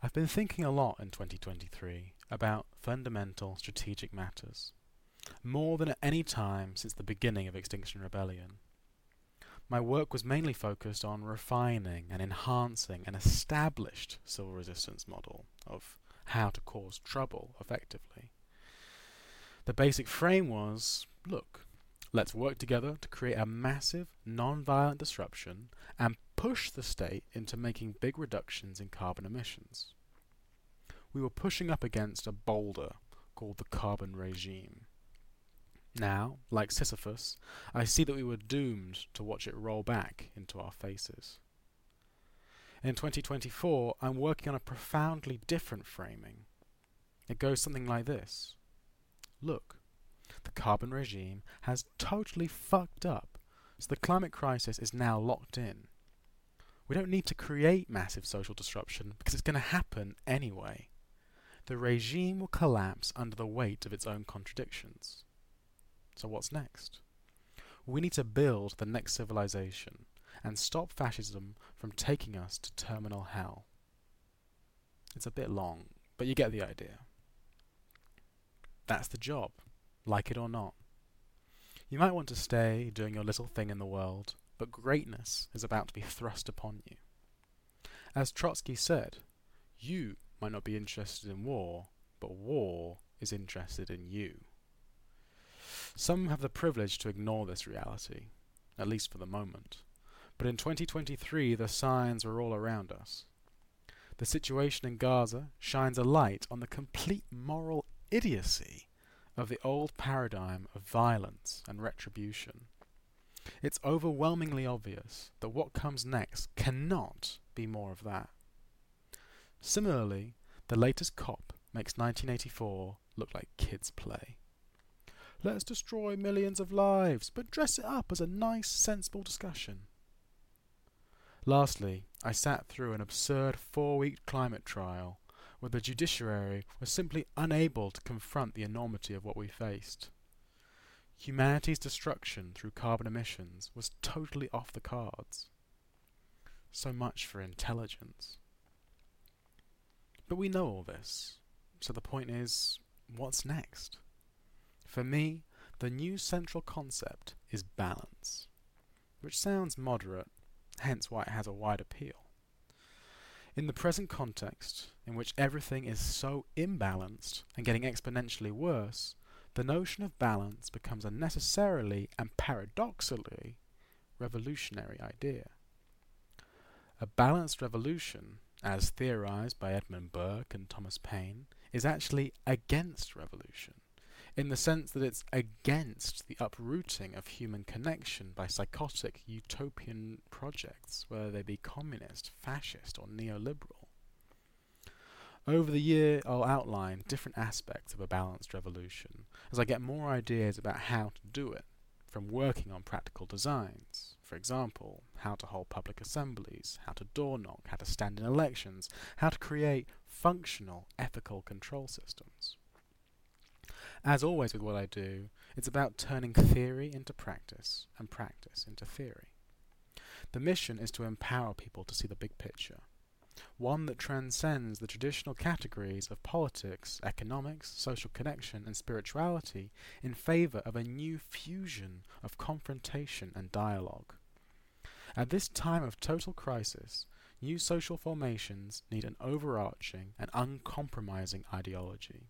I've been thinking a lot in 2023 about fundamental strategic matters, more than at any time since the beginning of Extinction Rebellion. My work was mainly focused on refining and enhancing an established civil resistance model of how to cause trouble effectively. The basic frame was look, let's work together to create a massive, non violent disruption and push the state into making big reductions in carbon emissions. We were pushing up against a boulder called the carbon regime. Now, like Sisyphus, I see that we were doomed to watch it roll back into our faces. In 2024, I'm working on a profoundly different framing. It goes something like this Look, the carbon regime has totally fucked up, so the climate crisis is now locked in. We don't need to create massive social disruption because it's going to happen anyway. The regime will collapse under the weight of its own contradictions. So, what's next? We need to build the next civilization and stop fascism from taking us to terminal hell. It's a bit long, but you get the idea. That's the job, like it or not. You might want to stay doing your little thing in the world, but greatness is about to be thrust upon you. As Trotsky said, you might not be interested in war, but war is interested in you. Some have the privilege to ignore this reality, at least for the moment. But in 2023, the signs are all around us. The situation in Gaza shines a light on the complete moral idiocy of the old paradigm of violence and retribution. It's overwhelmingly obvious that what comes next cannot be more of that. Similarly, the latest COP makes 1984 look like kids' play. Let's destroy millions of lives, but dress it up as a nice, sensible discussion. Lastly, I sat through an absurd four week climate trial where the judiciary was simply unable to confront the enormity of what we faced. Humanity's destruction through carbon emissions was totally off the cards. So much for intelligence. But we know all this, so the point is, what's next? For me, the new central concept is balance, which sounds moderate, hence why it has a wide appeal. In the present context, in which everything is so imbalanced and getting exponentially worse, the notion of balance becomes a necessarily and paradoxically revolutionary idea. A balanced revolution, as theorized by Edmund Burke and Thomas Paine, is actually against revolution in the sense that it's against the uprooting of human connection by psychotic utopian projects, whether they be communist, fascist, or neoliberal. Over the year, I'll outline different aspects of a balanced revolution as I get more ideas about how to do it, from working on practical designs, for example, how to hold public assemblies, how to door knock, how to stand in elections, how to create functional ethical control systems. As always with what I do, it's about turning theory into practice and practice into theory. The mission is to empower people to see the big picture, one that transcends the traditional categories of politics, economics, social connection, and spirituality in favor of a new fusion of confrontation and dialogue. At this time of total crisis, new social formations need an overarching and uncompromising ideology.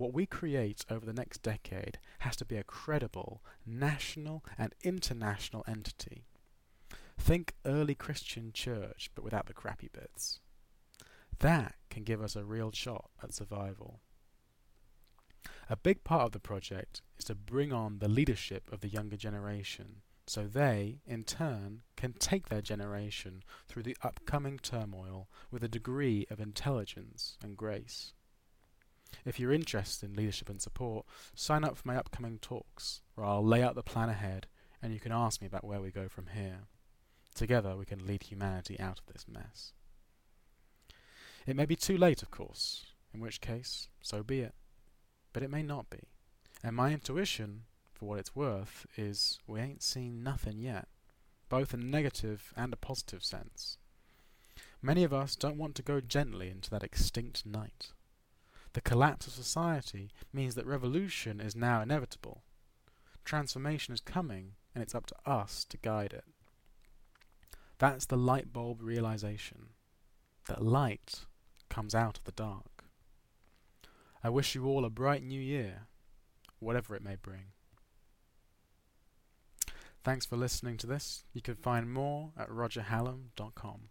What we create over the next decade has to be a credible national and international entity. Think early Christian church, but without the crappy bits. That can give us a real shot at survival. A big part of the project is to bring on the leadership of the younger generation so they, in turn, can take their generation through the upcoming turmoil with a degree of intelligence and grace. If you're interested in leadership and support, sign up for my upcoming talks, where I'll lay out the plan ahead and you can ask me about where we go from here. Together we can lead humanity out of this mess. It may be too late, of course, in which case, so be it. But it may not be. And my intuition, for what it's worth, is we ain't seen nothing yet, both in a negative and a positive sense. Many of us don't want to go gently into that extinct night. The collapse of society means that revolution is now inevitable. Transformation is coming, and it's up to us to guide it. That's the light bulb realization that light comes out of the dark. I wish you all a bright new year, whatever it may bring. Thanks for listening to this. You can find more at rogerhallam.com.